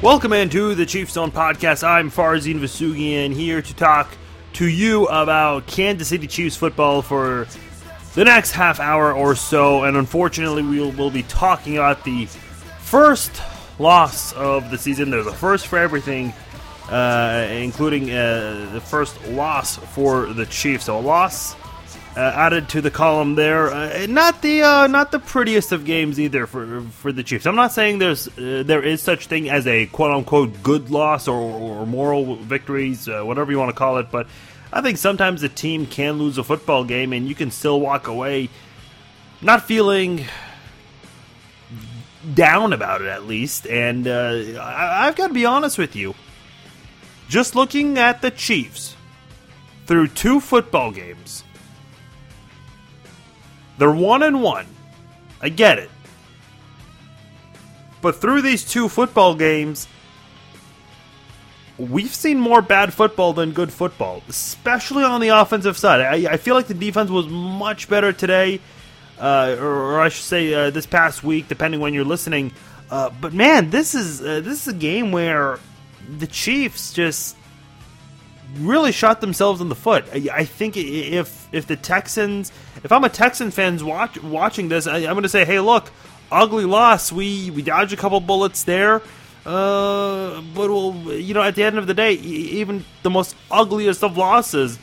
Welcome into the Chiefs Zone podcast. I'm Farzin Vousoughian here to talk to you about Kansas City Chiefs football for the next half hour or so. And unfortunately, we'll, we'll be talking about the first loss of the season. There's a first for everything, uh, including uh, the first loss for the Chiefs. So a loss added to the column there. Uh, not the uh, not the prettiest of games either for for the Chiefs. I'm not saying there's uh, there is such thing as a quote unquote good loss or, or moral victories, uh, whatever you want to call it. But I think sometimes a team can lose a football game and you can still walk away not feeling down about it at least. And uh, I, I've got to be honest with you. Just looking at the Chiefs through two football games they're one and one. I get it. But through these two football games, we've seen more bad football than good football, especially on the offensive side. I, I feel like the defense was much better today, uh, or, or, I should say uh, this past week, depending when you're listening. Uh, but man, this is uh, this is a game where the Chiefs just really shot themselves in the foot. I, I think if if the Texans, if I'm a Texan fans watch, watching this, I, am going to say, hey, look, ugly loss. We we dodged a couple bullets there. Uh, but you know, at the end of the day, even the most ugliest of losses,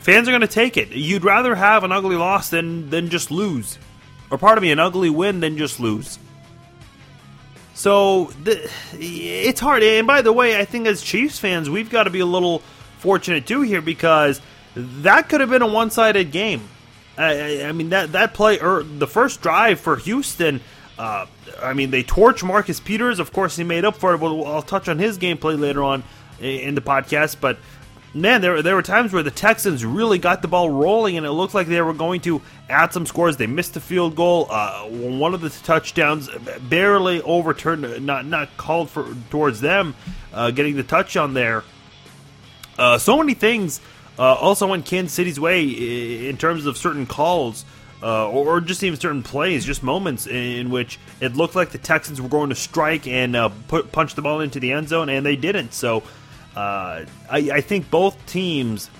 fans are going to take it. You'd rather have an ugly loss than than just lose, or part of me, an ugly win than just lose. So the, it's hard. And by the way, I think as Chiefs fans, we've got to be a little fortunate too here because that could have been a one-sided game. I, I mean that that play or the first drive for Houston. Uh, I mean they torch Marcus Peters. Of course, he made up for it. But I'll touch on his gameplay later on in the podcast. But man, there there were times where the Texans really got the ball rolling, and it looked like they were going to add some scores. They missed the field goal. Uh, one of the touchdowns barely overturned, not not called for towards them, uh, getting the touchdown there. Uh, so many things uh, also went Kansas City's way in terms of certain calls. Uh, or, just even certain plays, just moments in which it looked like the Texans were going to strike and uh, put, punch the ball into the end zone, and they didn't. So uh, I, I, think both teams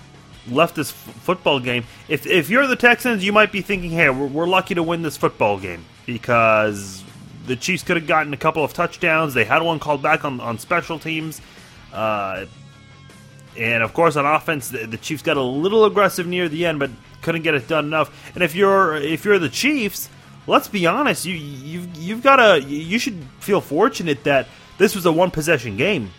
left this f- football game. If, if you're the Texans, you might be thinking, hey, we're, we're lucky to win this football game because the Chiefs could have gotten a couple of touchdowns. They had one called back on, on special teams. Uh, and of course, on offense, the, the, Chiefs got a little aggressive near the end, but couldn't get it done enough. And if you're if you're the Chiefs, let's be honest, you you've you've got to you should feel fortunate that this was a one possession game.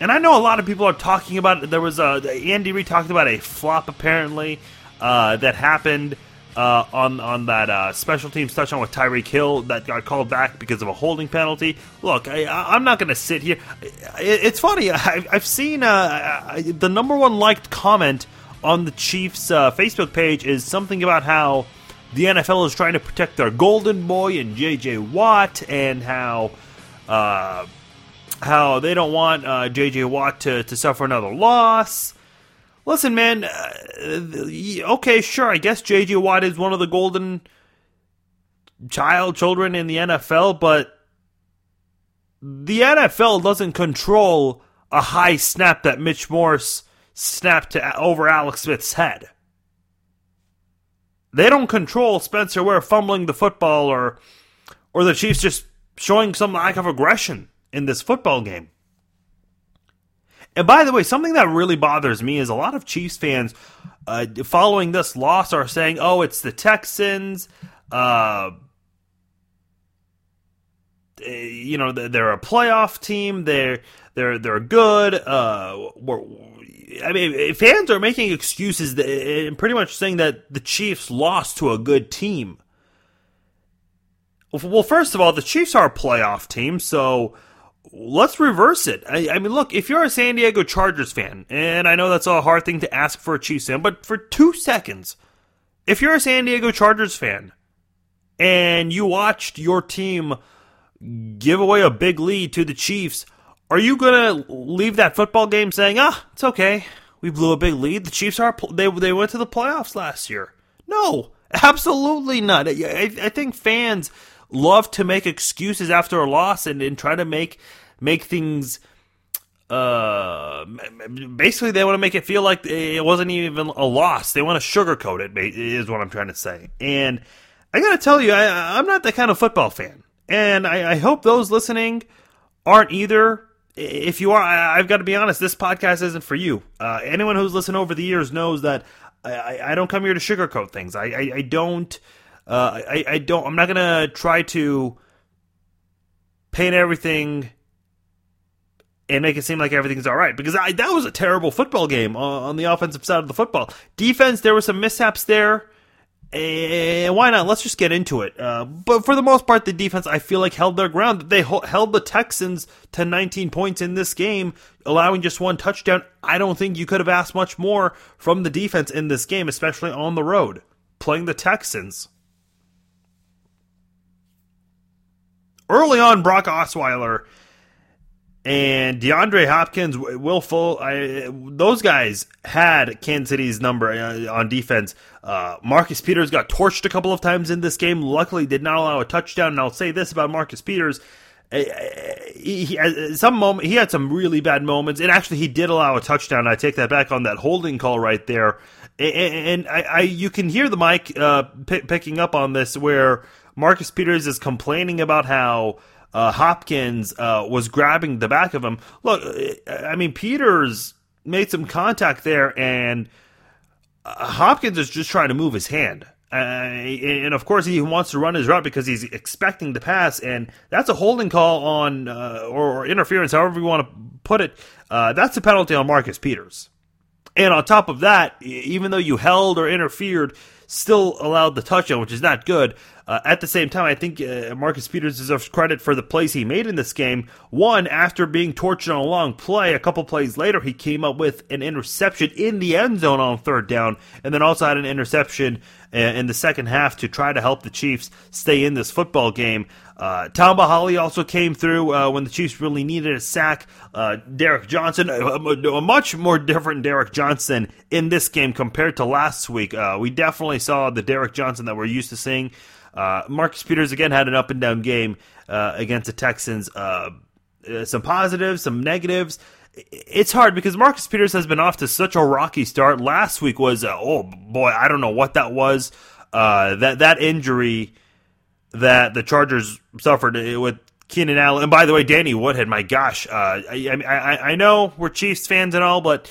And I know a lot of people are talking about. There was a Andy Reid talked about a flop apparently uh, that happened uh, on on that uh, special teams touchdown with Tyreek Hill that got called back because of a holding penalty. Look, I, am not going to sit here. It, it's funny. I, have seen uh, the number one liked comment on the Chiefs' uh, Facebook page is something about how the NFL is trying to protect their golden boy and J.J. Watt, and how uh, how they don't want uh, J.J. Watt to, to suffer another loss. Listen, man, uh, okay, sure, I guess J.J. Watt is one of the golden child children in the NFL, but the NFL doesn't control a high snap that Mitch Morse snapped to, over Alex Smith's head. They don't control Spencer Ware fumbling the football or or the Chiefs just showing some lack of aggression in this football game. And by the way, something that really bothers me is a lot of Chiefs fans uh, following this loss are saying, "Oh, it's the Texans." Uh, you know, they're a playoff team. They're they're they're good. Uh, I mean, fans are making excuses and pretty much saying that the Chiefs lost to a good team. Well, first of all, the Chiefs are a playoff team, so let's reverse it. I, I, mean, look, if you're a San Diego Chargers fan, and I know that's a hard thing to ask for a Chiefs fan, but for two seconds, if you're a San Diego Chargers fan and you watched your team give away a big lead to the Chiefs, are you to leave that football game saying, ah, it's okay. We blew a big lead. The Chiefs are, they, they went to the playoffs last year. No, absolutely not. I, I think fans love to make excuses after a loss and, and try to make make things uh basically they want to make it feel like it wasn't even a loss. They want to sugarcoat it is what i'm trying to say. And i gotta tell you I, i'm not that kind of football fan. And I, I hope those listening aren't either. If you are I, have got to be honest this podcast isn't for you. Uh, anyone who's listened over the years knows that I, I, don't come here to sugarcoat things. I, I, I don't uh, I, I don't i'm not gonna try to paint everything and make it seem like everything's all right because I, that was a terrible football game on, the offensive side of the football. Defense, there were some mishaps there. And why not? Let's just get into it. Uh, but for the most part, the defense I feel like held their ground. They held the Texans to 19 points in this game, allowing just one touchdown. I don't think you could have asked much more from the defense in this game, especially on the road, playing the Texans. Early on, Brock Osweiler and DeAndre Hopkins, Will Full, I, those guys had Kansas City's number uh, on defense. Uh, Marcus Peters got torched a couple of times in this game. Luckily, did not allow a touchdown. And I'll say this about Marcus Peters: he, he some moment he had some really bad moments, and actually he did allow a touchdown. I take that back on that holding call right there. And, I, I, you can hear the mic uh, p- picking up on this where Marcus Peters is complaining about how uh, Hopkins uh, was grabbing the back of him. Look, I mean, Peters made some contact there, and uh, Hopkins is just trying to move his hand. Uh, and of course, he wants to run his route because he's expecting the pass, and that's a holding call on uh, or, interference, however you want to put it. Uh, that's a penalty on Marcus Peters. And on top of that, even though you held or interfered, still allowed the touchdown, which is not good. Uh, at the same time, I think uh, Marcus Peters deserves credit for the plays he made in this game. One, after being tortured on a long play, a couple plays later, he came up with an interception in the end zone on third down, and then also had an interception uh, in the second half to try to help the Chiefs stay in this football game. Uh, Tamba Hali also came through uh, when the Chiefs really needed a sack. Uh, Derrick Johnson, a, a, much more different Derrick Johnson in this game compared to last week. Uh, we definitely saw the Derrick Johnson that we're used to seeing. Uh, Marcus Peters again had an up and down game uh, against the Texans. Uh, uh, some positives, some negatives. It's hard because Marcus Peters has been off to such a rocky start. Last week was uh, oh boy, I don't know what that was. Uh, that that injury that the Chargers suffered with Keenan Allen. And by the way, Danny Woodhead, my gosh, I, I, I know we're Chiefs fans and all, but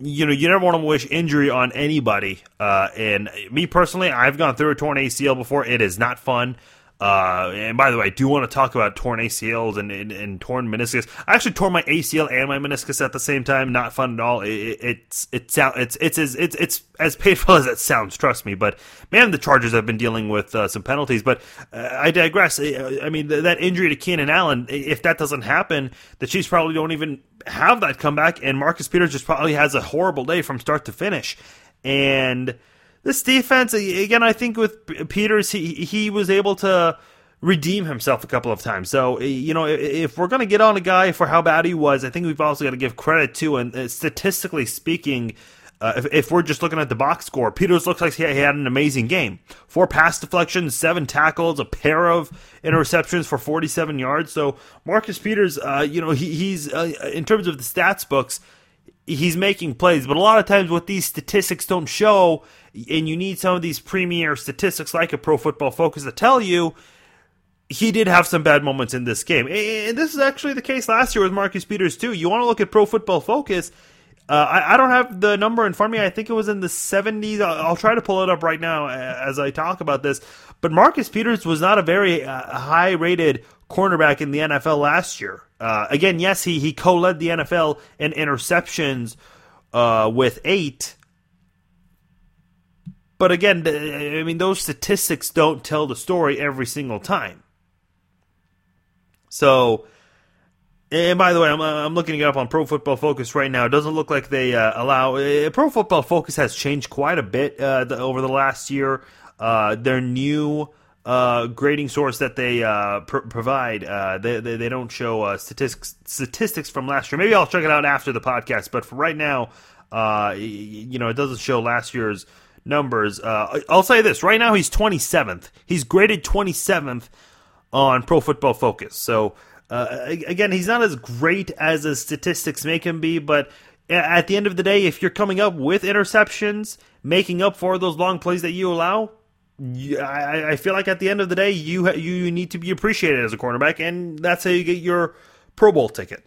you know, you never want to wish injury on anybody. Uh, and me personally, I've gone through a torn ACL before. It is not fun. Uh, and by the way, I do want to talk about torn ACLs and, and, and, torn meniscus. I actually tore my ACL and my meniscus at the same time. Not fun at all. It, it, it's it's it's it's as it's, it's as painful as it sounds. Trust me. But man, the Chargers have been dealing with uh, some penalties. But uh, I digress. I mean, that injury to Keenan Allen. If that doesn't happen, the Chiefs probably don't even have that comeback, and Marcus Peters just probably has a horrible day from start to finish. And this defense, again, I think with Peters, he he was able to redeem himself a couple of times. So, you know, if we're going to get on a guy for how bad he was, I think we've also got to give credit to, and uh, statistically speaking, uh, if, if, we're just looking at the box score, Peters looks like he had an amazing game. Four pass deflections, seven tackles, a pair of interceptions for 47 yards. So Marcus Peters, uh, you know, he, he's uh, in terms of the stats books, he's making plays. But a lot of times, what these statistics don't show, and you need some of these premier statistics like a Pro Football Focus to tell you. He did have some bad moments in this game. And this is actually the case last year with Marcus Peters, too. You want to look at Pro Football Focus, uh, I, I, don't have the number in front of me. I think it was in the 70s. I'll, I'll, try to pull it up right now as I talk about this. But Marcus Peters was not a very uh, high rated cornerback in the NFL last year. Uh, again, yes, he, he co led the NFL in interceptions uh, with eight. But again, I mean, those statistics don't tell the story every single time. So and by the way, I'm, I'm looking it up on Pro Football Focus right now. It doesn't look like they uh, allow. Uh, Pro Football Focus has changed quite a bit uh, the, over the last year. Uh, their new uh, grading source that they pr- provide, they, they, they don't show statistics statistics from last year. Maybe I'll check it out after the podcast. But for right now, you know, it doesn't show last year's numbers. Uh, I'll say this right now: he's 27th. He's graded 27th on Pro Football Focus. So uh, again, he's not as great as the statistics make him be, but at the end of the day, if you're coming up with interceptions, making up for those long plays that you allow, I, feel like at the end of the day, you you need to be appreciated as a cornerback, and that's how you get your Pro Bowl ticket.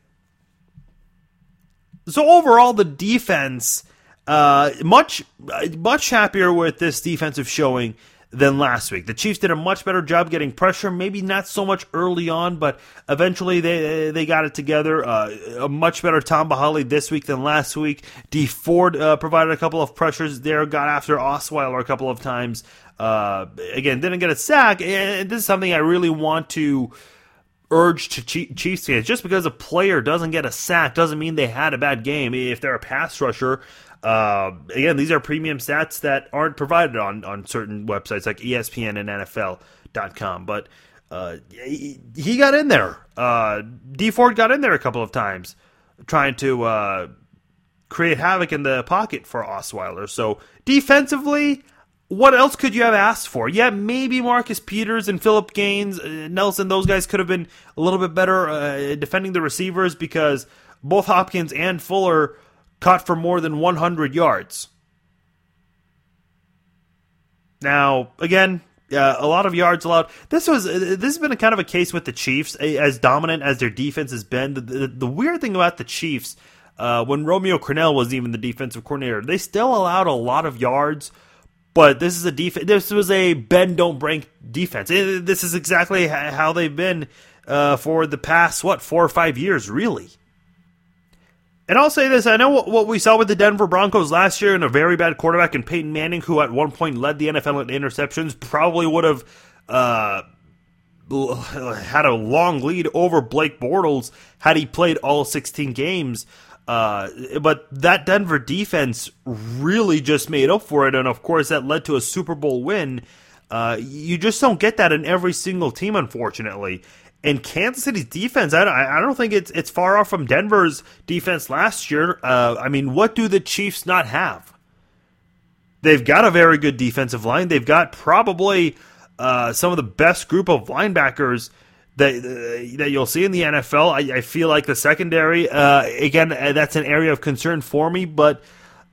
So overall, the defense uh, much much happier with this defensive showing than last week. The Chiefs did a much better job getting pressure, maybe not so much early on, but eventually they they got it together. Uh, a much better Tamba Hali this week than last week. D Ford uh, provided a couple of pressures there, got after Osweiler a couple of times. Uh, again, didn't get a sack, and this is something I really want to urge to Chiefs fans. Just because a player doesn't get a sack doesn't mean they had a bad game. If they're a pass rusher, uh, again, these are premium stats that aren't provided on, on certain websites like ESPN and NFL.com. But uh, he, got in there. Uh, Dee Ford got in there a couple of times trying to uh, create havoc in the pocket for Osweiler. So defensively, what else could you have asked for? Yeah, maybe Marcus Peters and Philip Gaines, uh, Nelson, those guys could have been a little bit better uh, defending the receivers because both Hopkins and Fuller – caught for more than 100 yards. Now, again, uh, a lot of yards allowed. This was uh, this has been a kind of a case with the Chiefs, as dominant as their defense has been. The, the, the weird thing about the Chiefs, uh, when Romeo Crennel was even the defensive coordinator, they still allowed a lot of yards. But this is a defense. This was a bend don't break defense. This is exactly how they've been uh, for the past what four or five years, really. And I'll say this: I know what, we saw with the Denver Broncos last year, and a very bad quarterback in Peyton Manning, who at one point led the NFL in interceptions, probably would have uh, had a long lead over Blake Bortles had he played all 16 games. Uh, but that Denver defense really just made up for it, and of course that led to a Super Bowl win. Uh, you just don't get that in every single team, unfortunately. And Kansas City's defense, I, I don't think it's it's far off from Denver's defense last year. Uh, I mean, what do the Chiefs not have? They've got a very good defensive line. They've got probably uh, some of the best group of linebackers that uh, that you'll see in the NFL. I, I feel like the secondary, uh, again, uh, that's an area of concern for me. But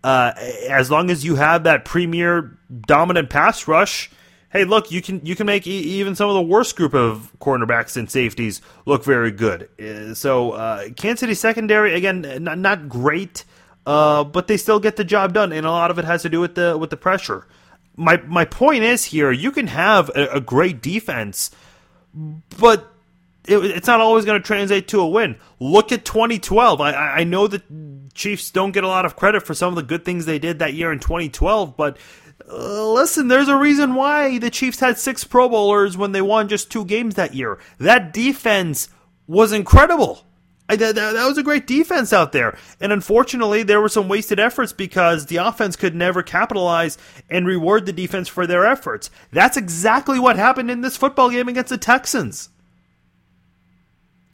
uh, as long as you have that premier dominant pass rush hey, look, you can you can make e- even some of the worst group of cornerbacks and safeties look very good. Uh, so uh, Kansas City secondary again, not, not great, uh, but they still get the job done, and a lot of it has to do with the with the pressure. My my point is here, you can have a, a great defense, but it, it's not always going to translate to a win. Look at 2012. I, I know the Chiefs don't get a lot of credit for some of the good things they did that year in 2012, but uh, listen, there's a reason why the Chiefs had six Pro Bowlers when they won just two games that year. That defense was incredible. I, that, that, was a great defense out there. And unfortunately, there were some wasted efforts because the offense could never capitalize and reward the defense for their efforts. That's exactly what happened in this football game against the Texans.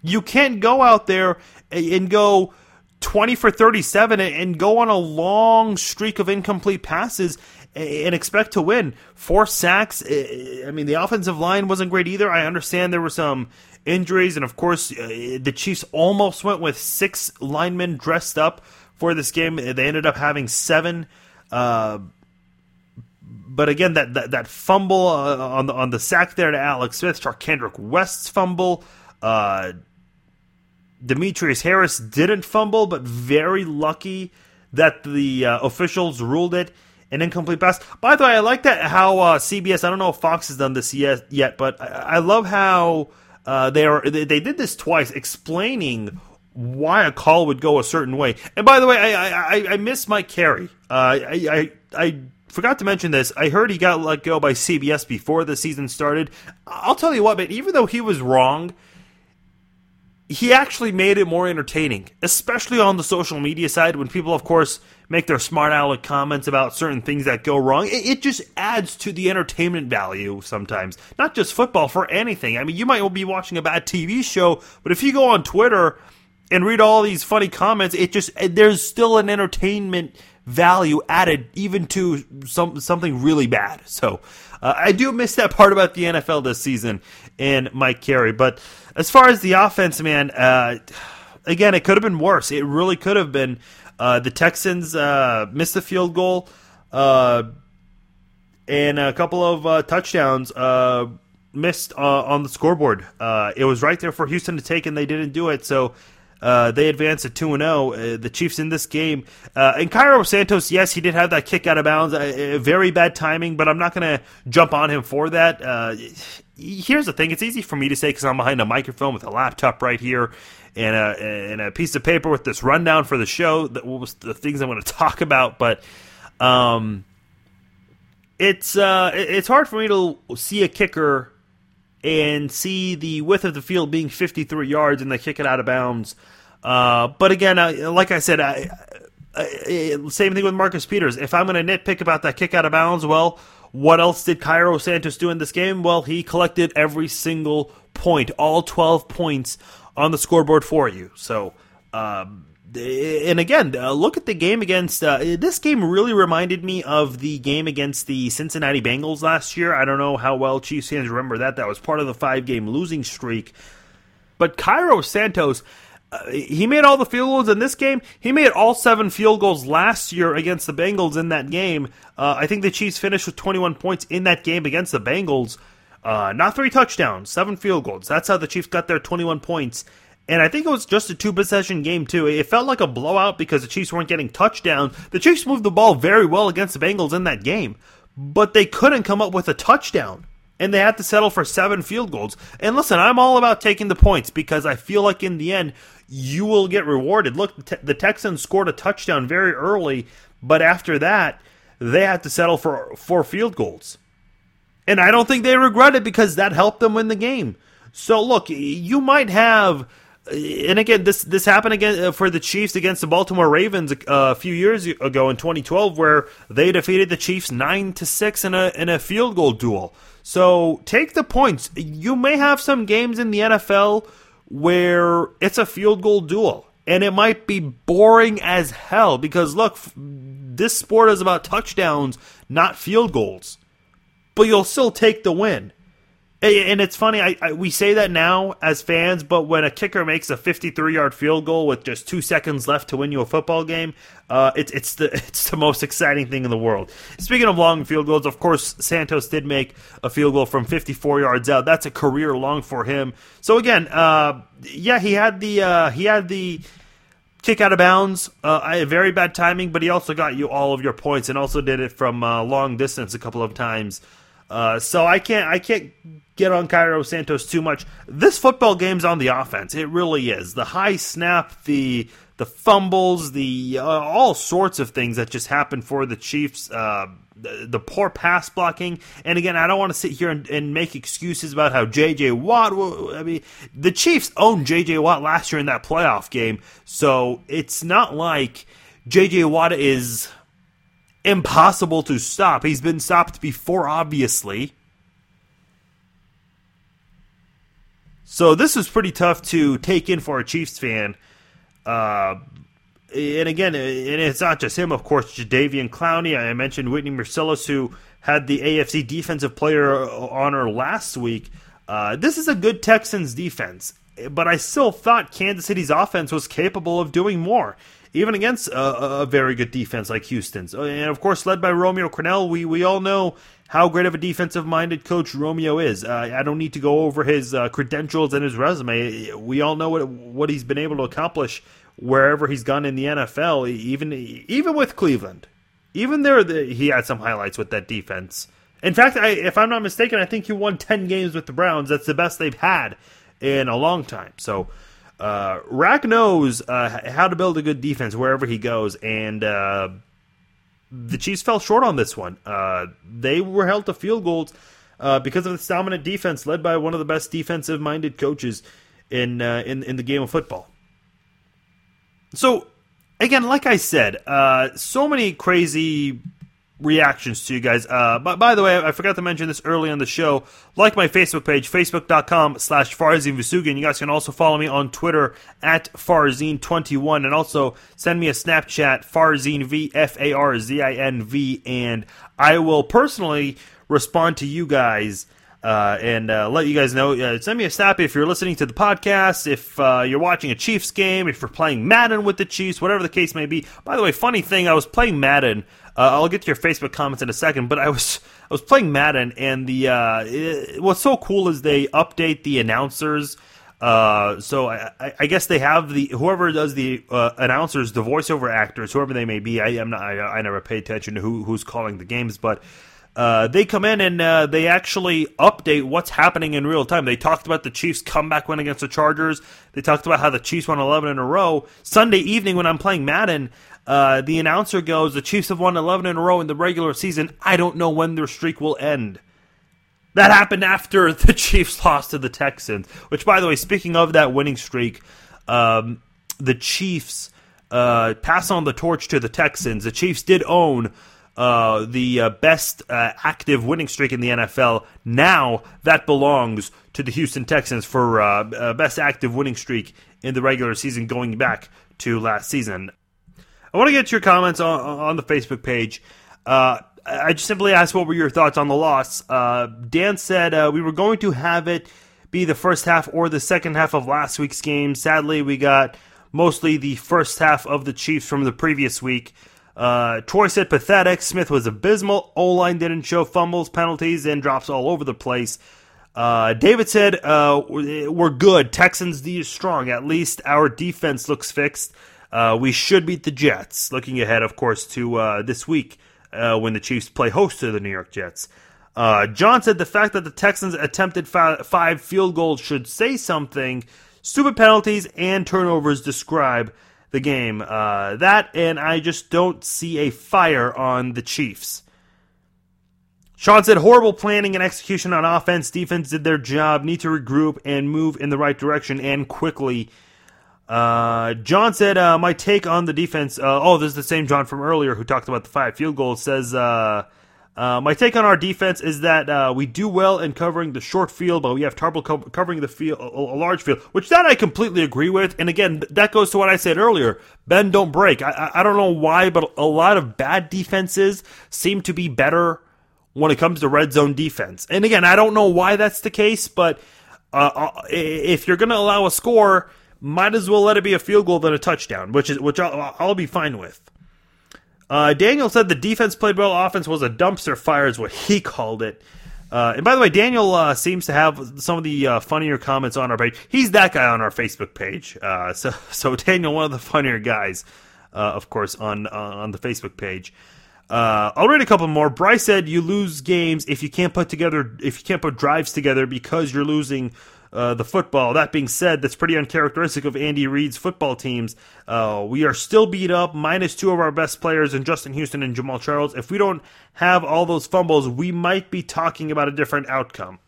You can't go out there and go 20 for 37 and go on a long streak of incomplete passes and expect to win. Four sacks. I mean, the offensive line wasn't great either. I understand there were some injuries, and of course, uh, the Chiefs almost went with six linemen dressed up for this game. They ended up having seven. Uh, but again, that that, that fumble uh, on the on the sack there to Alex Smith, Charcandrick West's fumble. Uh, Demetrius Harris didn't fumble, but very lucky that the uh, officials ruled it an incomplete pass. By the way, I like that how uh, CBS. I don't know if Fox has done this yet, yet but I, I love how uh, they are. They, they, did this twice, explaining why a call would go a certain way. And by the way, I I, I miss Mike Carey. Uh, I, I I forgot to mention this. I heard he got let go by CBS before the season started. I'll tell you what, but even though he was wrong, he actually made it more entertaining, especially on the social media side when people, of course, make their smart aleck comments about certain things that go wrong. It, it, just adds to the entertainment value sometimes. Not just football, for anything. I mean, you might be watching a bad TV show, but if you go on Twitter and read all these funny comments, it just there's still an entertainment value added even to some something really bad. So uh, I do miss that part about the NFL this season and Mike Carey. But as far as the offense, man, uh, again, it could have been worse. It really could have been. Uh, the Texans uh, missed the field goal uh, and a couple of uh, touchdowns missed on the scoreboard. it was right there for Houston to take, and they didn't do it. So uh, they advance at 2 0. Uh, the Chiefs in this game. Uh, and Cairo Santos, yes, he did have that kick out of bounds. Very bad timing, but I'm not going to jump on him for that. Here's the thing it's easy for me to say because I'm behind a microphone with a laptop right here and a, and a piece of paper with this rundown for the show, that was the things I'm going to talk about. But. Um, it's uh, it's hard for me to see a kicker and see the width of the field being 53 yards and they kick it out of bounds. Uh, but again, uh, like I said, I, I, same thing with Marcus Peters. If I'm going to nitpick about that kick out of bounds, well, what else did Cairo Santos do in this game? Well, he collected every single point, all 12 points on the scoreboard for you. So, um, and again, uh, look at the game against. Uh, this game really reminded me of the game against the Cincinnati Bengals last year. I don't know how well Chiefs fans remember that. That was part of the five game losing streak. But Cairo Santos, he made all the field goals in this game. He made all seven field goals last year against the Bengals in that game. Uh, I think the Chiefs finished with 21 points in that game against the Bengals. Uh, not three touchdowns, seven field goals. That's how the Chiefs got their 21 points. And I think it was just a two possession game, too. It felt like a blowout because the Chiefs weren't getting touchdowns. The Chiefs moved the ball very well against the Bengals in that game, but they couldn't come up with a touchdown. And they had to settle for seven field goals. And listen, I'm all about taking the points because I feel like in the end, you will get rewarded. Look, the Texans scored a touchdown very early, but after that, they had to settle for four field goals. And I don't think they regret it because that helped them win the game. So look, you might have and again, this this happened again uh, for the Chiefs against the Baltimore Ravens uh, a few years ago in 2012, where they defeated the Chiefs nine to six in a in a field goal duel. So take the points. You may have some games in the NFL where it's a field goal duel, and it might be boring as hell because look, this sport is about touchdowns, not field goals. But you'll still take the win. And it's funny, I, I, we say that now as fans, but when a kicker makes a 53-yard field goal with just two seconds left to win you a football game, uh, it's it's the it's the most exciting thing in the world. Speaking of long field goals, of course, Santos did make a field goal from 54 yards out. That's a career long for him. So again, uh, yeah, he had the uh, he had the kick out of bounds. Uh, very bad timing, but he also got you all of your points and also did it from uh, long distance a couple of times. Uh, so I can't I can't get on Cairo Santos too much. This football game's on the offense. It really is. The high snap, the the fumbles, the uh, all sorts of things that just happen for the Chiefs. Uh, the, the, poor pass blocking, and again, I don't want to sit here and, and make excuses about how J.J. Watt. I mean, the Chiefs owned J.J. Watt last year in that playoff game, so it's not like J.J. Watt is impossible to stop. He's been stopped before, obviously. So this was pretty tough to take in for a Chiefs fan. Uh, and again, and it's not just him, of course. Jadeveon Clowney. I mentioned Whitney Mercilus, who had the AFC Defensive Player honor last week. Uh, this is a good Texans defense, but I still thought Kansas City's offense was capable of doing more even against a, a very good defense like Houston's. And of course, led by Romeo Crennel, we, we all know how great of a defensive minded coach Romeo is. Uh, I don't need to go over his uh, credentials and his resume. We all know what what he's been able to accomplish wherever he's gone in the NFL, even even with Cleveland. Even there, the, he had some highlights with that defense. In fact, I, if I'm not mistaken, I think he won 10 games with the Browns. That's the best they've had in a long time. So uh, Rack knows uh, how to build a good defense wherever he goes, and uh, the Chiefs fell short on this one. Uh, they were held to field goals uh, because of this dominant defense, led by one of the best defensive-minded coaches in uh, in in the game of football. So, again, like I said, so many crazy reactions to you guys. Uh, but by the way, I forgot to mention this early on the show. Like my Facebook page, facebook.com slash Farzin Vousoughian. You guys can also follow me on Twitter at Farzine21 and also send me a Snapchat, Farzin V, F A R Z I N V, and I will personally respond to you guys. Uh, and uh, let you guys know. Uh, send me a snap if you're listening to the podcast, if uh, you're watching a Chiefs game, if you're playing Madden with the Chiefs, whatever the case may be. By the way, funny thing, I was playing Madden uh, I'll get to your Facebook comments in a second, but I was I was playing Madden, and the uh, it, what's so cool is they update the announcers. So I, I, guess they have the whoever does the announcers, the voiceover actors, whoever they may be. I am not. I, I never pay attention to who, who's calling the games, but uh, they come in and uh, they actually update what's happening in real time. They talked about the Chiefs' comeback win against the Chargers. They talked about how the Chiefs won 11 in a row. Sunday evening when I'm playing Madden, uh, the announcer goes, The Chiefs have won 11 in a row in the regular season. I don't know when their streak will end. That happened after the Chiefs lost to the Texans. Which, by the way, speaking of that winning streak, um, the Chiefs uh, pass on the torch to the Texans. The Chiefs did own uh, the uh, best uh, active winning streak in the NFL. Now that belongs to the Houston Texans for uh, uh, best active winning streak in the regular season going back to last season. I want to get your comments on, on the Facebook page. Uh, I just simply asked what were your thoughts on the loss. Dan said we were going to have it be the first half or the second half of last week's game. Sadly, we got mostly the first half of the Chiefs from the previous week. Uh, Troy said pathetic. Smith was abysmal. O line didn't show fumbles, penalties, and drops all over the place. Uh, David said, uh, We're good. Texans is strong. At least our defense looks fixed. Uh, we should beat the Jets. Looking ahead, of course, to uh, this week uh, when the Chiefs play host to the New York Jets. Uh, John said the fact that the Texans attempted five field goals should say something. Stupid penalties and turnovers describe the game. Uh, that, and I just don't see a fire on the Chiefs. Sean said horrible planning and execution on offense. Defense did their job. Need to regroup and move in the right direction and quickly. Uh, John said, uh, my take on the defense. Uh, oh, this is the same John from earlier who talked about the five field goals. Says, uh, uh, my take on our defense is that uh, we do well in covering the short field, but we have trouble co- covering the field, a, a, large field, which that I completely agree with. And again, that goes to what I said earlier: bend, don't break. I, I don't know why, but a lot of bad defenses seem to be better when it comes to red zone defense. And again, I don't know why that's the case, but if you're going to allow a score might as well let it be a field goal than a touchdown, which is which I'll, I'll be fine with. Uh, Daniel said the defense played well, offense was a dumpster fire, is what he called it. Uh, and by the way, Daniel uh, seems to have some of the uh, funnier comments on our page. He's that guy on our Facebook page. Uh, so, so Daniel, one of the funnier guys, uh, of course, on on the Facebook page. I'll read a couple more. Bryce said you lose games if you can't put together if you can't put drives together because you're losing uh, the football. That being said, that's pretty uncharacteristic of Andy Reid's football teams. Uh, we are still beat up, minus two of our best players in Justin Houston and Jamaal Charles. If we don't have all those fumbles, we might be talking about a different outcome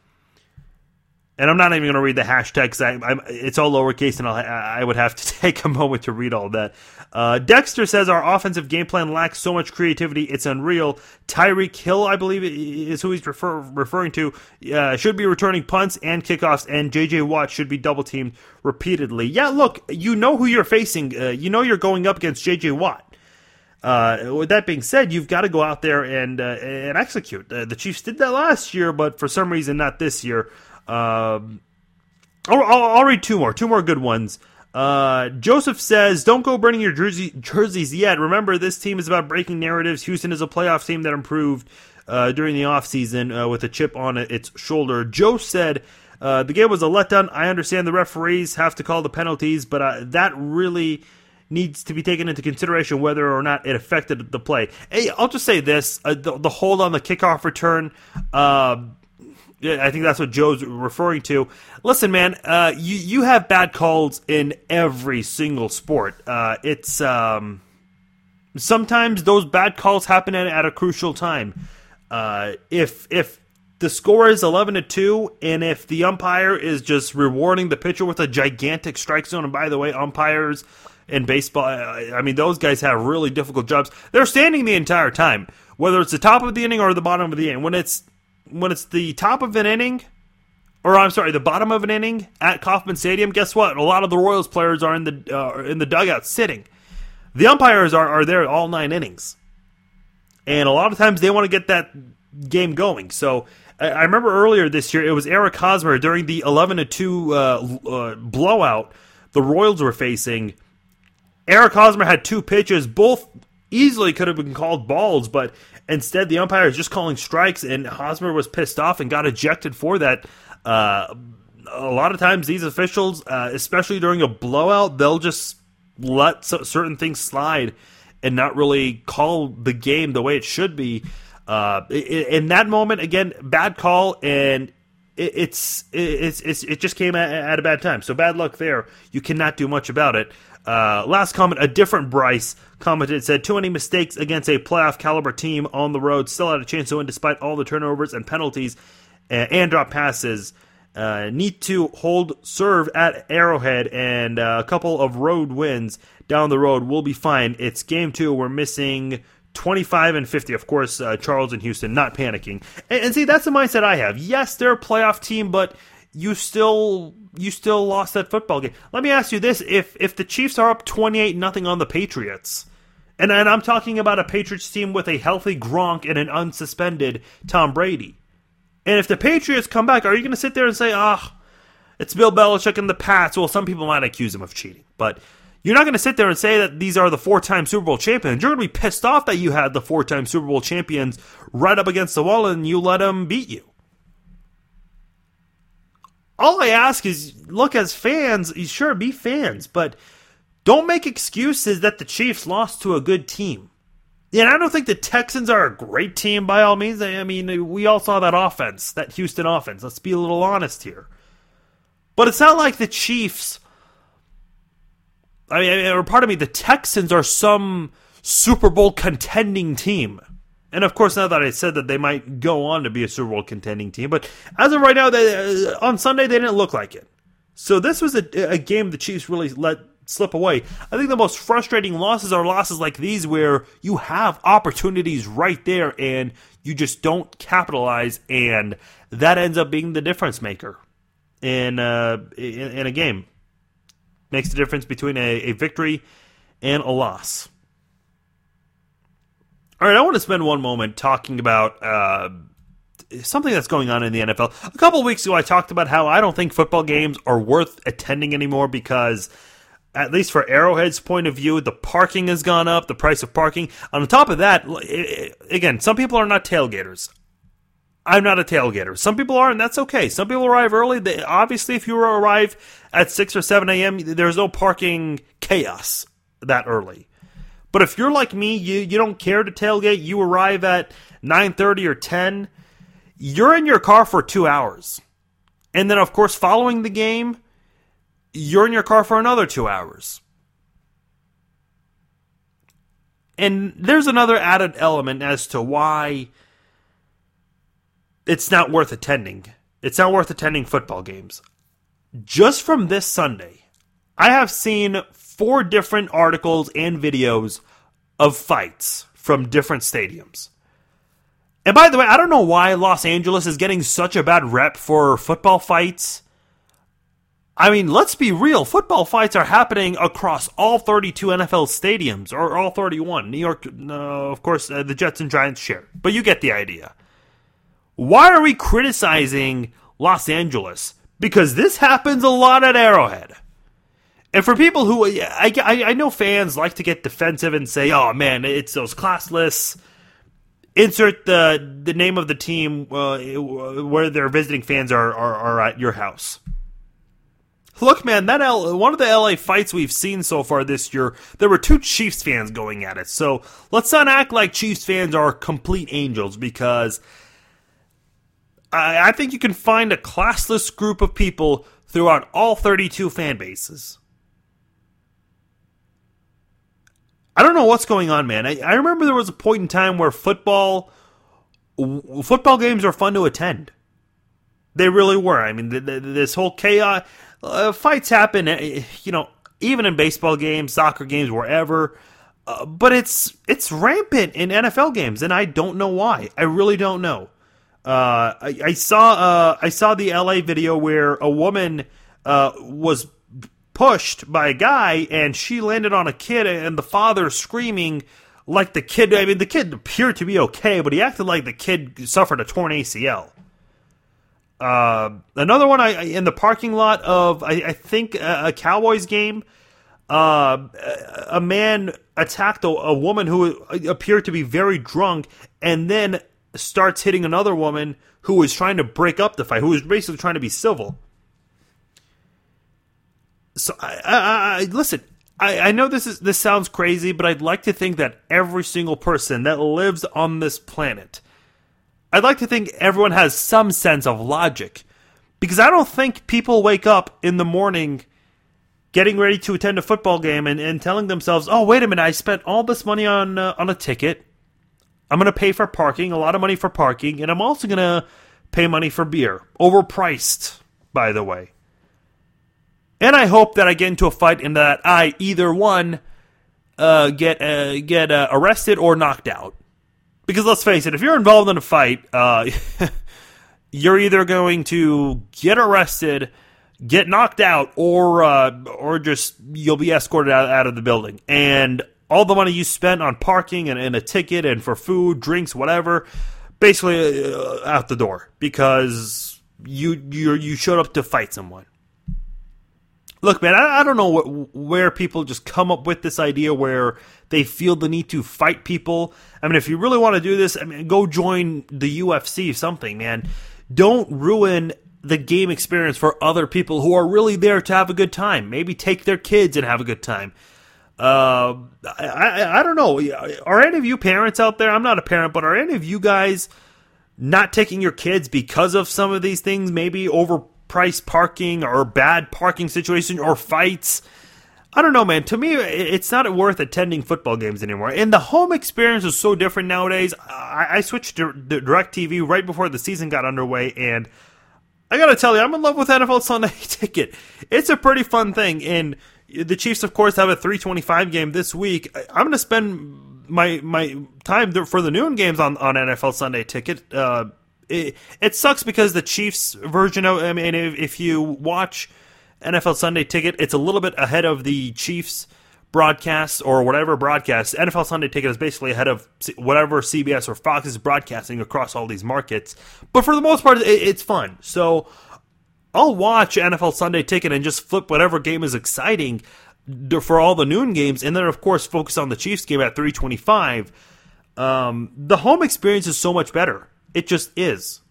and I'm not even going to read the hashtags. I, it's all lowercase, and I'll, i would have to take a moment to read all that. Uh, Dexter says our offensive game plan lacks so much creativity, it's unreal. Tyreek Hill, I believe, is who he's refer, referring to, uh, should be returning punts and kickoffs, and J.J. Watt should be double teamed repeatedly. Yeah, look, you know who you're facing. Uh, you know you're going up against J.J. Watt. Uh, with that being said, you've got to go out there and uh, and execute. Uh, the Chiefs did that last year, but for some reason not this year. Um, I'll, I'll, I'll, read two more, two more good ones. Uh, Joseph says, "Don't go burning your jersey, jerseys yet. Remember, this team is about breaking narratives. Houston is a playoff team that improved uh, during the offseason uh, with a chip on its shoulder." Joe said, uh, "The game was a letdown. I understand the referees have to call the penalties, but uh, that really." needs to be taken into consideration whether or not it affected the play. Hey, I'll just say this: the, the, hold on the kickoff return. I think that's what Joe's referring to. Listen, man, uh, you you have bad calls in every single sport. Uh, it's um, sometimes those bad calls happen at, at a crucial time. Uh, if if the score is eleven to two, and if the umpire is just rewarding the pitcher with a gigantic strike zone, and by the way, umpires in baseball, I mean those guys have really difficult jobs. They're standing the entire time whether it's the top of the inning or the bottom of the inning. When it's when it's the top of an inning, or I'm sorry, the bottom of an inning at Kauffman Stadium, guess what? A lot of the Royals players are in the uh, in the dugout sitting. The umpires are, are there all nine innings, and a lot of times they want to get that game going. So I remember earlier this year it was Eric Hosmer during the 11 to two uh, uh, blowout the Royals were facing. Eric Hosmer had two pitches, both easily could have been called balls, but instead the umpire is just calling strikes, and Hosmer was pissed off and got ejected for that. Uh, a lot of times, these officials, uh, especially during a blowout, they'll just let certain things slide and not really call the game the way it should be. Uh, in that moment, again, bad call, and it's it's it's it just came at, at, a bad time. So bad luck there. You cannot do much about it. Uh, last comment, a different Bryce commented said too many mistakes against a playoff caliber team on the road. Still had a chance to win despite all the turnovers and penalties and, and drop passes. Uh, need to hold serve at Arrowhead and uh, a couple of road wins down the road. We'll be fine. It's game two. We're missing 25 and 50. Of course, uh, Charles and Houston not panicking. And, and, see, that's the mindset I have. Yes, they're a playoff team, but you still you still lost that football game. Let me ask you this: if if the Chiefs are up 28 nothing on the Patriots, and, and I'm talking about a Patriots team with a healthy Gronk and an unsuspended Tom Brady, and if the Patriots come back, are you going to sit there and say, "Ah, oh, it's Bill Belichick and the Pats"? Well, some people might accuse him of cheating, but you're not going to sit there and say that these are the four time Super Bowl champions. You're going to be pissed off that you had the four time Super Bowl champions right up against the wall and you let them beat you. All I ask is look, as fans, you sure, be fans, but don't make excuses that the Chiefs lost to a good team. And I don't think the Texans are a great team by all means. I mean, we all saw that offense, that Houston offense. Let's be a little honest here. But it's not like the Chiefs I mean, or part of me, the Texans are some Super Bowl contending team. And of course, now that I said that they might go on to be a Super Bowl contending team, but as of right now, they, uh, on Sunday they didn't look like it. So this was a, a game the Chiefs really let slip away. I think the most frustrating losses are losses like these where you have opportunities right there and you just don't capitalize, and that ends up being the difference maker in uh, in, in a game makes the difference between a, a victory and a loss. All right, I want to spend one moment talking about uh, something that's going on in the NFL. A couple weeks ago, I talked about how I don't think football games are worth attending anymore because, at least for Arrowhead's point of view, the parking has gone up, the price of parking. On top of that, again, some people are not tailgaters. I'm not a tailgater. Some people are, and that's okay. Some people arrive early. They, obviously, if you arrive at 6 or 7 a.m., there's no parking chaos that early. But if you're like me, you, you don't care to tailgate, you arrive at 9.30 or 10, you're in your car for two hours. And then, of course, following the game, you're in your car for another two hours. And there's another added element as to why – it's not worth attending. It's not worth attending football games. Just from this Sunday, I have seen four different articles and videos of fights from different stadiums. And by the way, I don't know why Los Angeles is getting such a bad rep for football fights. I mean, let's be real. Football fights are happening across all 32 NFL stadiums, or all 31. New York, of course, uh, the Jets and Giants share. But you get the idea. Why are we criticizing Los Angeles? Because this happens a lot at Arrowhead. And for people who, I, I, I know fans like to get defensive and say, oh man, it's those classless. Insert the the name of the team uh, where their visiting fans are, are, are at your house. Look, man, that L- one of the LA fights we've seen so far this year, there were two Chiefs fans going at it. So let's not act like Chiefs fans are complete angels because I, I think you can find a classless group of people throughout all 32 fan bases. I don't know what's going on, man. I, I remember there was a point in time where football football games are fun to attend. They really were. I mean, this whole chaos, uh, fights happen. Eh, you know, even in baseball games, soccer games, wherever. Uh, but it's it's rampant in NFL games, and I don't know why. I really don't know. Uh, I, I, saw uh, I saw the LA video where a woman uh, was pushed by a guy, and she landed on a kid, and the father screaming like the kid. I mean, the kid appeared to be okay, but he acted like the kid suffered a torn ACL. Uh, another one I in the parking lot of I, I think a, a, Cowboys game. Uh, a man attacked a, a, woman who appeared to be very drunk, and then starts hitting another woman who was trying to break up the fight, who was basically trying to be civil. So I, I, I listen. I, I know this is this sounds crazy, but I'd like to think that every single person that lives on this planet I'd like to think everyone has some sense of logic. Because I don't think people wake up in the morning getting ready to attend a football game and, and telling themselves, oh, wait a minute, I spent all this money on, uh, on a ticket. I'm going to pay for parking, a lot of money for parking, and I'm also going to pay money for beer. Overpriced, by the way. And I hope that I get into a fight and that I either one uh, get uh, get uh, arrested or knocked out. Because let's face it, if you're involved in a fight, uh, you're either going to get arrested, get knocked out, or uh, or just you'll be escorted out, out of the building. And all the money you spent on parking and, and a ticket and for food, drinks, whatever, basically uh, out the door because you you you showed up to fight someone. Look, man, I, I don't know what, where people just come up with this idea where they feel the need to fight people. I mean, if you really want to do this, I mean, go join the UFC something, man. Don't ruin the game experience for other people who are really there to have a good time. Maybe take their kids and have a good time. Uh, I, I, I don't know. Are any of you parents out there? I'm not a parent, but are any of you guys not taking your kids because of some of these things? Maybe overpriced parking or bad parking situation or fights. I don't know, man. To me, it's not worth attending football games anymore. And the home experience is so different nowadays. I, I switched to DirecTV right before the season got underway, and I gotta tell you, I'm in love with NFL Sunday Ticket. It's a pretty fun thing, and the Chiefs, of course, have a 325 game this week. I'm gonna spend my my time for the noon games on on NFL Sunday Ticket. Uh, it, it sucks because the Chiefs version of I mean, if, if you watch NFL Sunday Ticket. It's a little bit ahead of the Chiefs broadcast or whatever broadcast. NFL Sunday Ticket is basically ahead of whatever CBS or Fox is broadcasting across all these markets. But for the most part, it's fun. So I'll watch NFL Sunday Ticket and just flip whatever game is exciting for all the noon games, and then of course focus on the Chiefs game at 325. Um, the home experience is so much better. It just is.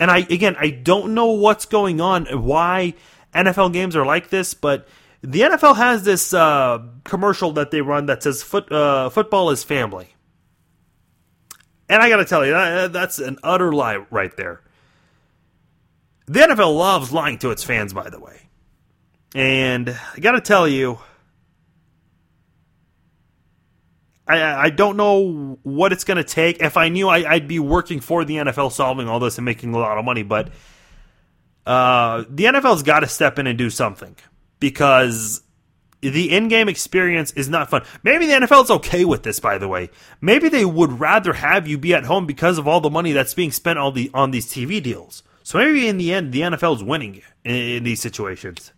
And I again, I don't know what's going on. Why? NFL games are like this, but the NFL has this uh, commercial that they run that says Foot, uh, "Football is family," and I got to tell you, that, that's an utter lie right there. The NFL loves lying to its fans, by the way, and I got to tell you. I, I don't know what it's going to take. If I knew, I, I'd be working for the NFL, solving all this and making a lot of money. But uh, the NFL's got to step in and do something because the in-game experience is not fun. Maybe the NFL's okay with this, by the way. Maybe they would rather have you be at home because of all the money that's being spent on the on these TV deals. So maybe in the end, the NFL's winning in, in these situations,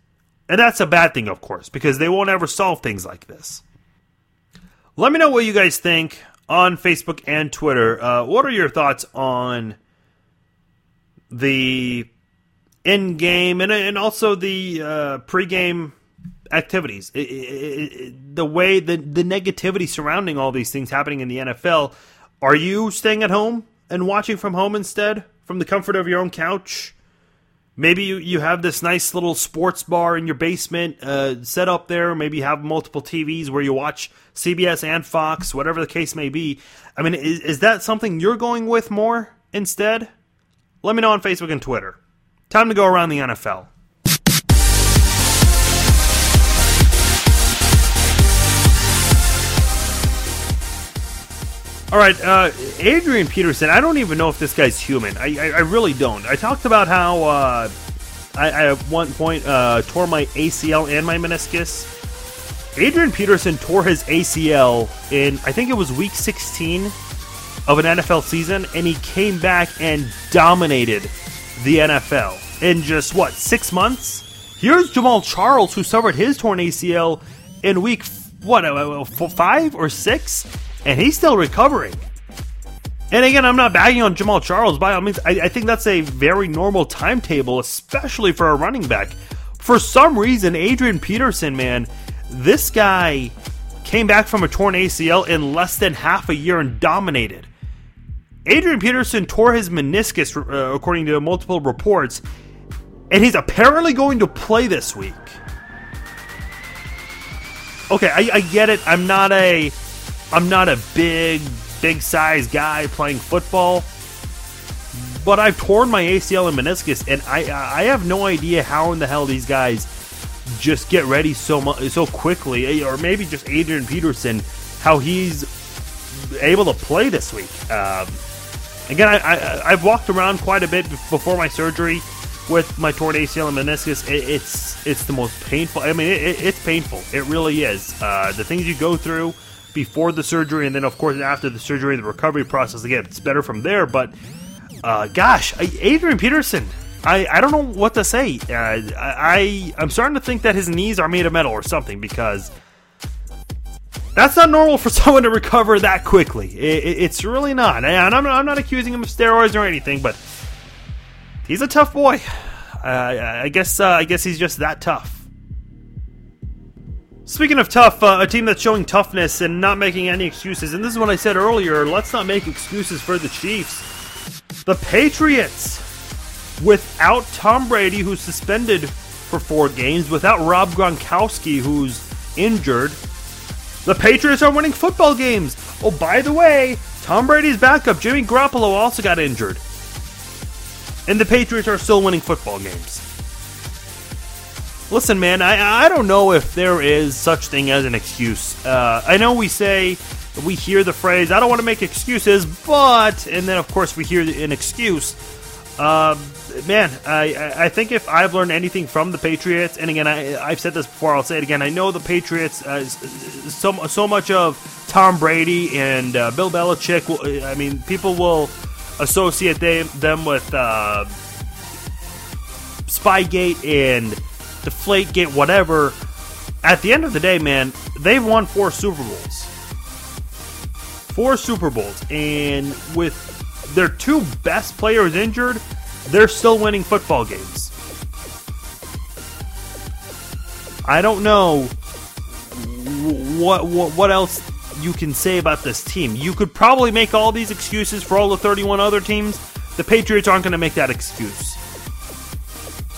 and that's a bad thing, of course, because they won't ever solve things like this. Let me know what you guys think on Facebook and Twitter. Uh, what are your thoughts on the end game and and also the uh, pregame activities. It, it, it, the way the the negativity surrounding all these things happening in the NFL. Are you staying at home and watching from home instead, from the comfort of your own couch? Maybe you, you have this nice little sports bar in your basement uh, set up there. Maybe you have multiple TVs where you watch CBS and Fox, whatever the case may be. I mean, is, is that something you're going with more instead? Let me know on Facebook and Twitter. Time to go around the NFL. All right, uh, Adrian Peterson. I don't even know if this guy's human. I, I, I really don't. I talked about how uh, I, I, at one point uh, tore my ACL and my meniscus, Adrian Peterson tore his ACL in, I think it was week 16 of an NFL season, and he came back and dominated the NFL in just, what, six months? Here's Jamaal Charles, who suffered his torn ACL in week, what, uh, uh, five or six, and he's still recovering. And again, I'm not bagging on Jamaal Charles. By all means, I, I think that's a very normal timetable, especially for a running back. For some reason, Adrian Peterson, man, this guy came back from a torn ACL in less than half a year and dominated. Adrian Peterson tore his meniscus, uh, according to multiple reports, and he's apparently going to play this week. Okay, I, I get it. I'm not a, I'm not a big big size guy playing football. But I've torn my ACL and meniscus, and I I have no idea how in the hell these guys just get ready so much so quickly, eh, or maybe just Adrian Peterson, how he's able to play this week. Um, again, I, I have walked around quite a bit before my surgery with my torn ACL and meniscus. It, it's it's the most painful. I mean, it, it, it's painful. It really is. Uh, the things you go through before the surgery, and then of course after the surgery, the recovery process again, it's better from there. But uh, gosh, Adrian Peterson, I, I don't know what to say. Uh, I I'm starting to think that his knees are made of metal or something because that's not normal for someone to recover that quickly. It, it, it's really not. And I'm I'm not accusing him of steroids or anything, but he's a tough boy. Uh, I guess uh, I guess he's just that tough. Speaking of tough, uh, a team that's showing toughness and not making any excuses, and this is what I said earlier let's not make excuses for the Chiefs. The Patriots, without Tom Brady, who's suspended for four games, without Rob Gronkowski, who's injured, the Patriots are winning football games. Oh, by the way, Tom Brady's backup, Jimmy Garoppolo, also got injured. And the Patriots are still winning football games. Listen, man, I, I don't know if there is such thing as an excuse. Uh, I know we say, we hear the phrase, I don't want to make excuses, but, and then of course we hear an excuse. Uh, man, I, I think if I've learned anything from the Patriots, and again, I, I've said this before, I'll say it again. I know the Patriots, uh, so, so much of Tom Brady and uh, Bill Belichick, will, I mean, people will associate they, them with uh, Spygate and deflate gate, whatever. At the end of the day, man, they've won four Super Bowls. Four Super Bowls. And with their two best players injured, they're still winning football games. I don't know what, what what else you can say about this team. You could probably make all these excuses for all the 31 other teams. The Patriots aren't going to make that excuse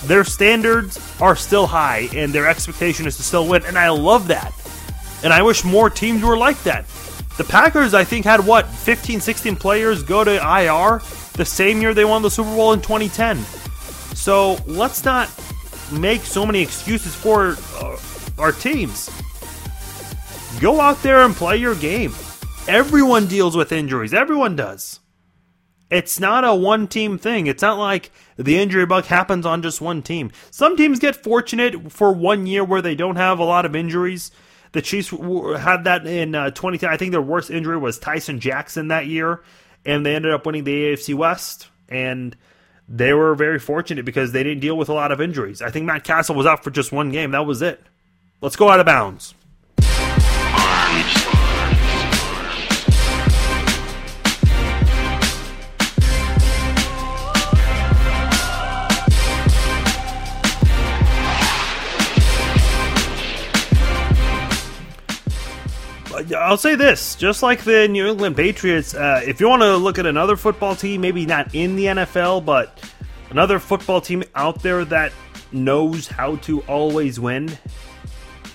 their standards are still high and their expectation is to still win. And I love that. And I wish more teams were like that. The Packers, I think, had what, 15, 16 players go to IR the same year they won the Super Bowl in 2010. So let's not make so many excuses for uh, our teams. Go out there and play your game. Everyone deals with injuries, everyone does. It's not a one team thing. It's not like the injury bug happens on just one team. Some teams get fortunate for one year where they don't have a lot of injuries. The Chiefs had that in uh, 2010. I think their worst injury was Tyson Jackson that year, and they ended up winning the AFC West. And they were very fortunate because they didn't deal with a lot of injuries. I think Matt Cassel was out for just one game. That was it. Let's go out of bounds. I'll say this: just like the New England Patriots, uh, if you want to look at another football team, maybe not in the NFL, but another football team out there that knows how to always win,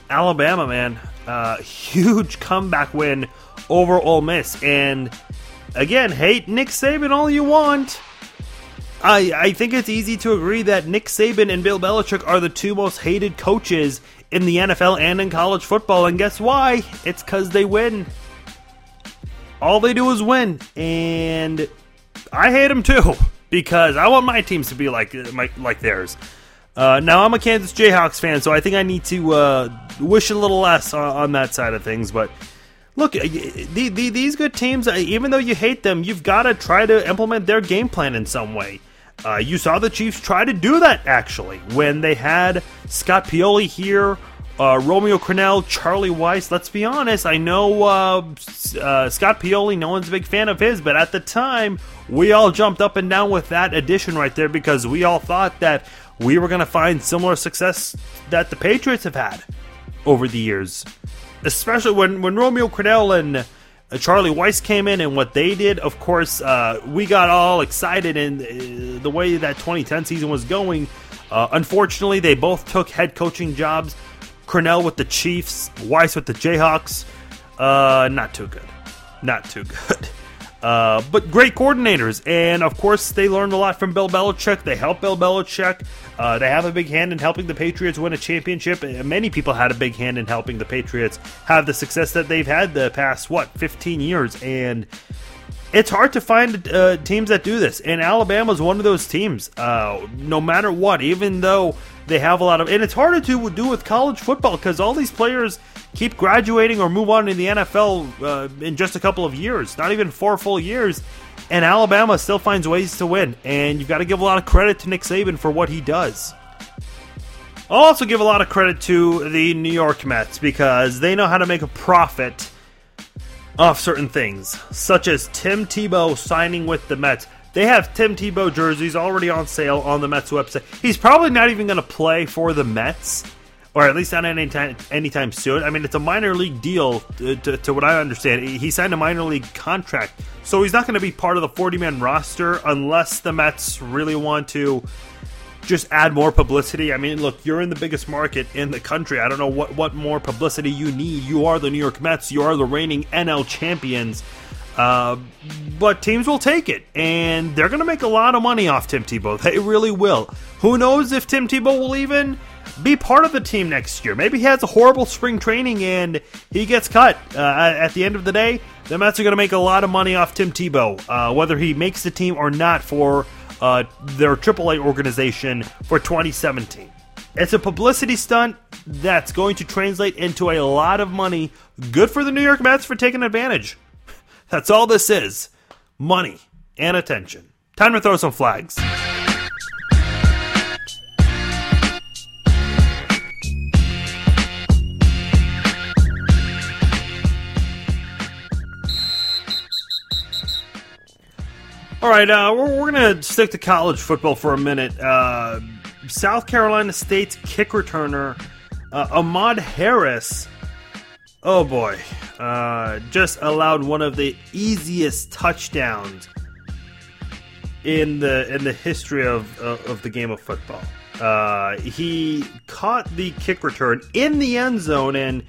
Alabama, man, uh, huge comeback win over Ole Miss, and again, hate Nick Saban all you want. I, I think it's easy to agree that Nick Saban and Bill Belichick are the two most hated coaches in the NFL and in college football. And guess why? It's because they win. All they do is win. And I hate them too because I want my teams to be like like theirs. Uh, now I'm a Kansas Jayhawks fan, so I think I need to uh, wish a little less on, on, that side of things. But look, the, the, these good teams, uh, even though you hate them, you've got to try to implement their game plan in some way. Uh, you saw the Chiefs try to do that actually when they had Scott Pioli here, uh, Romeo Crennel, Charlie Weis. Let's be honest, I know uh, uh, Scott Pioli, no one's a big fan of his, but at the time, we all jumped up and down with that addition right there because we all thought that we were going to find similar success that the Patriots have had over the years. Especially when, when Romeo Crennel and Charlie Weis came in and what they did, of course, uh, we got all excited and uh, the way that 2010 season was going. Uh, unfortunately, they both took head coaching jobs. Crennel with the Chiefs, Weis with the Jayhawks. Uh, not too good. Not too good. Uh, but great coordinators, and of course they learned a lot from Bill Belichick. They helped Bill Belichick. Uh, they have a big hand in helping the Patriots win a championship. Many people had a big hand in helping the Patriots have the success that they've had the past what 15 years, and it's hard to find uh, teams that do this. And Alabama is one of those teams. Uh, no matter what, even though they have a lot of, and it's harder to do with college football because all these players keep graduating or move on to the NFL uh, in just a couple of years, not even four full years. And Alabama still finds ways to win. And you've got to give a lot of credit to Nick Saban for what he does. I'll also give a lot of credit to the New York Mets because they know how to make a profit off certain things, such as Tim Tebow signing with the Mets. They have Tim Tebow jerseys already on sale on the Mets website. He's probably not even going to play for the Mets or at least not anytime anytime soon. I mean, it's a minor league deal to, to, to what I understand. He signed a minor league contract, so he's not going to be part of the 40 man roster unless the Mets really want to just add more publicity. I mean, look, you're in the biggest market in the country. I don't know what, what more publicity you need. You are the New York Mets, you are the reigning NL champions. Uh, but teams will take it, and they're going to make a lot of money off Tim Tebow. They really will. Who knows if Tim Tebow will even be part of the team next year. Maybe he has a horrible spring training and he gets cut. Uh, at the end of the day, the Mets are going to make a lot of money off Tim Tebow, uh, whether he makes the team or not for uh, their AAA organization for 2017. It's a publicity stunt that's going to translate into a lot of money. Good for the New York Mets for taking advantage. That's all this is money and attention. Time to throw some flags. All right, uh, we're, we're going to stick to college football for a minute. Uh, South Carolina State's kick returner, uh, Ahmad Harris, oh boy, uh, just allowed one of the easiest touchdowns in the in the history of of the game of football. Uh, he caught the kick return in the end zone, and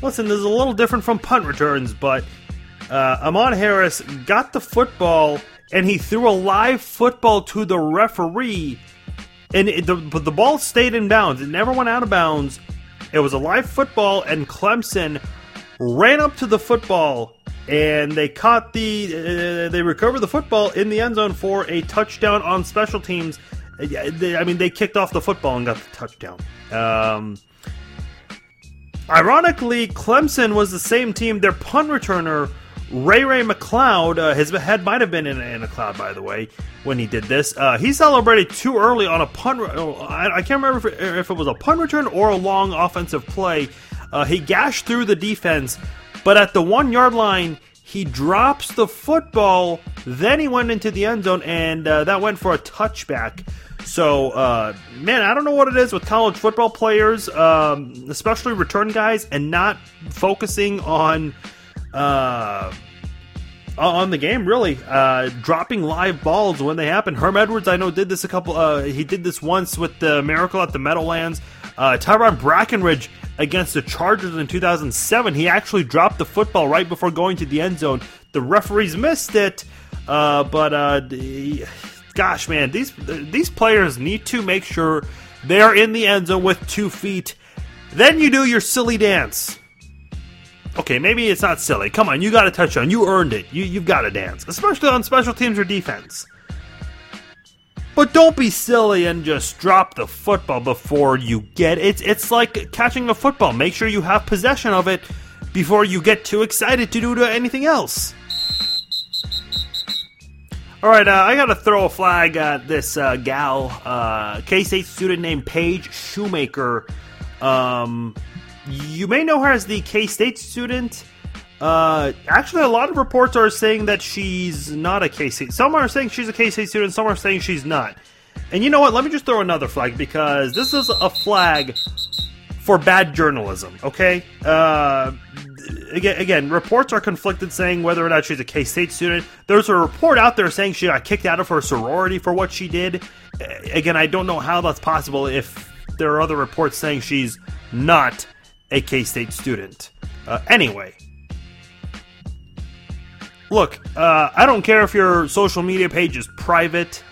listen, this is a little different from punt returns, but uh, Ahmad Harris got the football and he threw a live football to the referee, and it, the the ball stayed in bounds. It never went out of bounds. It was a live football, and Clemson ran up to the football and they caught the uh, they recovered the football in the end zone for a touchdown on special teams. I mean, they kicked off the football and got the touchdown. Um, ironically, Clemson was the same team. Their punt returner Ray Ray McCloud, uh, his head might have been in, in, a cloud, by the way, when he did this. Uh, he celebrated too early on a punt. Oh, I, I, can't remember if it, if it, was a punt return or a long offensive play. Uh, he gashed through the defense, but at the one yard line, he drops the football. Then he went into the end zone, and uh, that went for a touchback. So, uh, man, I don't know what it is with college football players, um, especially return guys, and not focusing on uh, on the game, really, uh, dropping live balls when they happen. Herm Edwards, I know, did this a couple. Uh, he did this once with the Miracle at the Meadowlands. Uh, Tyrone Brackenridge against the Chargers in 2007. He actually dropped the football right before going to the end zone. The referees missed it, uh, but uh, the, gosh, man, these these players need to make sure they are in the end zone with two feet. Then you do your silly dance okay, maybe it's not silly. Come on, you got a touchdown. You earned it. You, you've got to dance, especially on special teams or defense. But don't be silly and just drop the football before you get it. It's like catching a football. Make sure you have possession of it before you get too excited to do anything else. All right, uh, I got to throw a flag at this uh, gal, uh, K State student named Paige Shoemaker. Um, you may know her as the K State student. Uh, actually, a lot of reports are saying that she's not a K State. Some are saying she's a K State student. Some are saying she's not. And you know what? Let me just throw another flag because this is a flag for bad journalism. Okay. Uh, again, again, reports are conflicted saying whether or not she's a K State student. There's a report out there saying she got kicked out of her sorority for what she did. Again, I don't know how that's possible if there are other reports saying she's not a K State student. Uh, anyway, look, uh, I don't care if your social media page is private.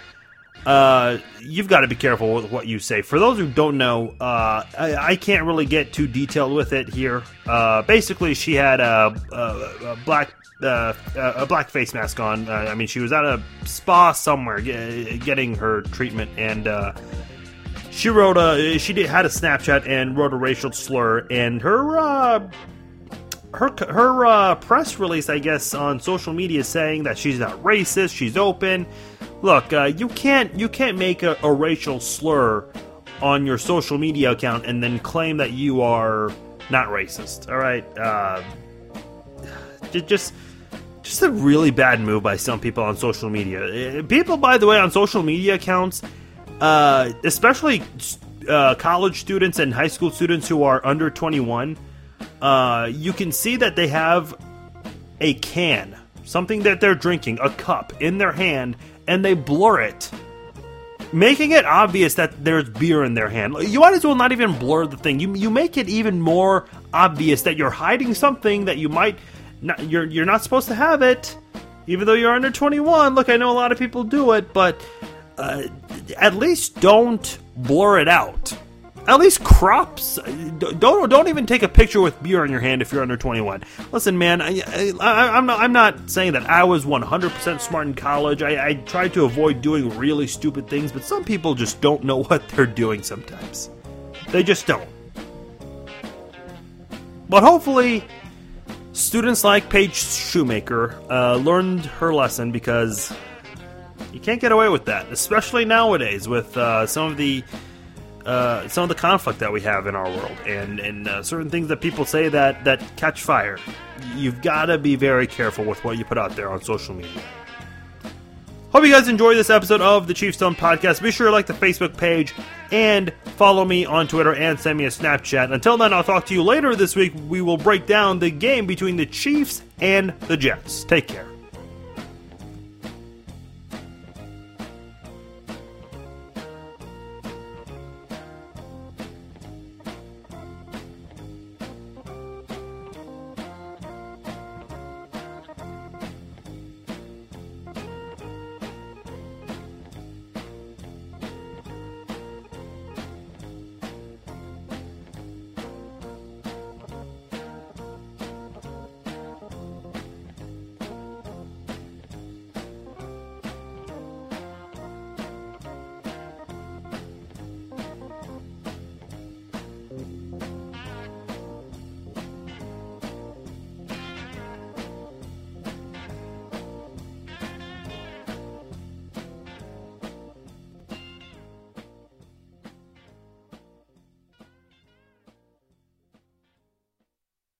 Uh, you've got to be careful with what you say. For those who don't know, uh, I, I, can't really get too detailed with it here. Uh, basically, she had a, a, a black uh, a black face mask on. Uh, I mean, she was at a spa somewhere getting her treatment, and uh, she wrote a she did, had a Snapchat and wrote a racial slur, and her uh, her her uh, press release, I guess, on social media saying that she's not racist, she's open. Look, uh, you can't you can't make a, a, racial slur on your social media account and then claim that you are not racist. All right, uh, just just a really bad move by some people on social media. Uh, people, by the way, on social media accounts, uh, especially uh, college students and high school students who are under twenty one uh, you can see that they have a can, something that they're drinking, a cup in their hand, and they blur it, making it obvious that there's beer in their hand. You might as well not even blur the thing. You you make it even more obvious that you're hiding something that you might not, you're you're not supposed to have it, even though you're under 21. Look, I know a lot of people do it, but uh, at least don't blur it out at least crops. Don't don't even take a picture with beer in your hand if you're under 21. Listen, man, I, am not I'm not saying that I was 100% smart in college. I, I tried to avoid doing really stupid things, but some people just don't know what they're doing. Sometimes they just don't. But hopefully, students like Paige Shoemaker uh, learned her lesson because you can't get away with that, especially nowadays with uh, some of the uh, some of the conflict that we have in our world and and uh, certain things that people say that that catch fire. You've got to be very careful with what you put out there on social media. Hope you guys enjoyed this episode of the Chiefstone Podcast. Be sure to like the Facebook page and follow me on Twitter and send me a Snapchat. Until then, I'll talk to you later this week. We will break down the game between the Chiefs and the Jets. Take care.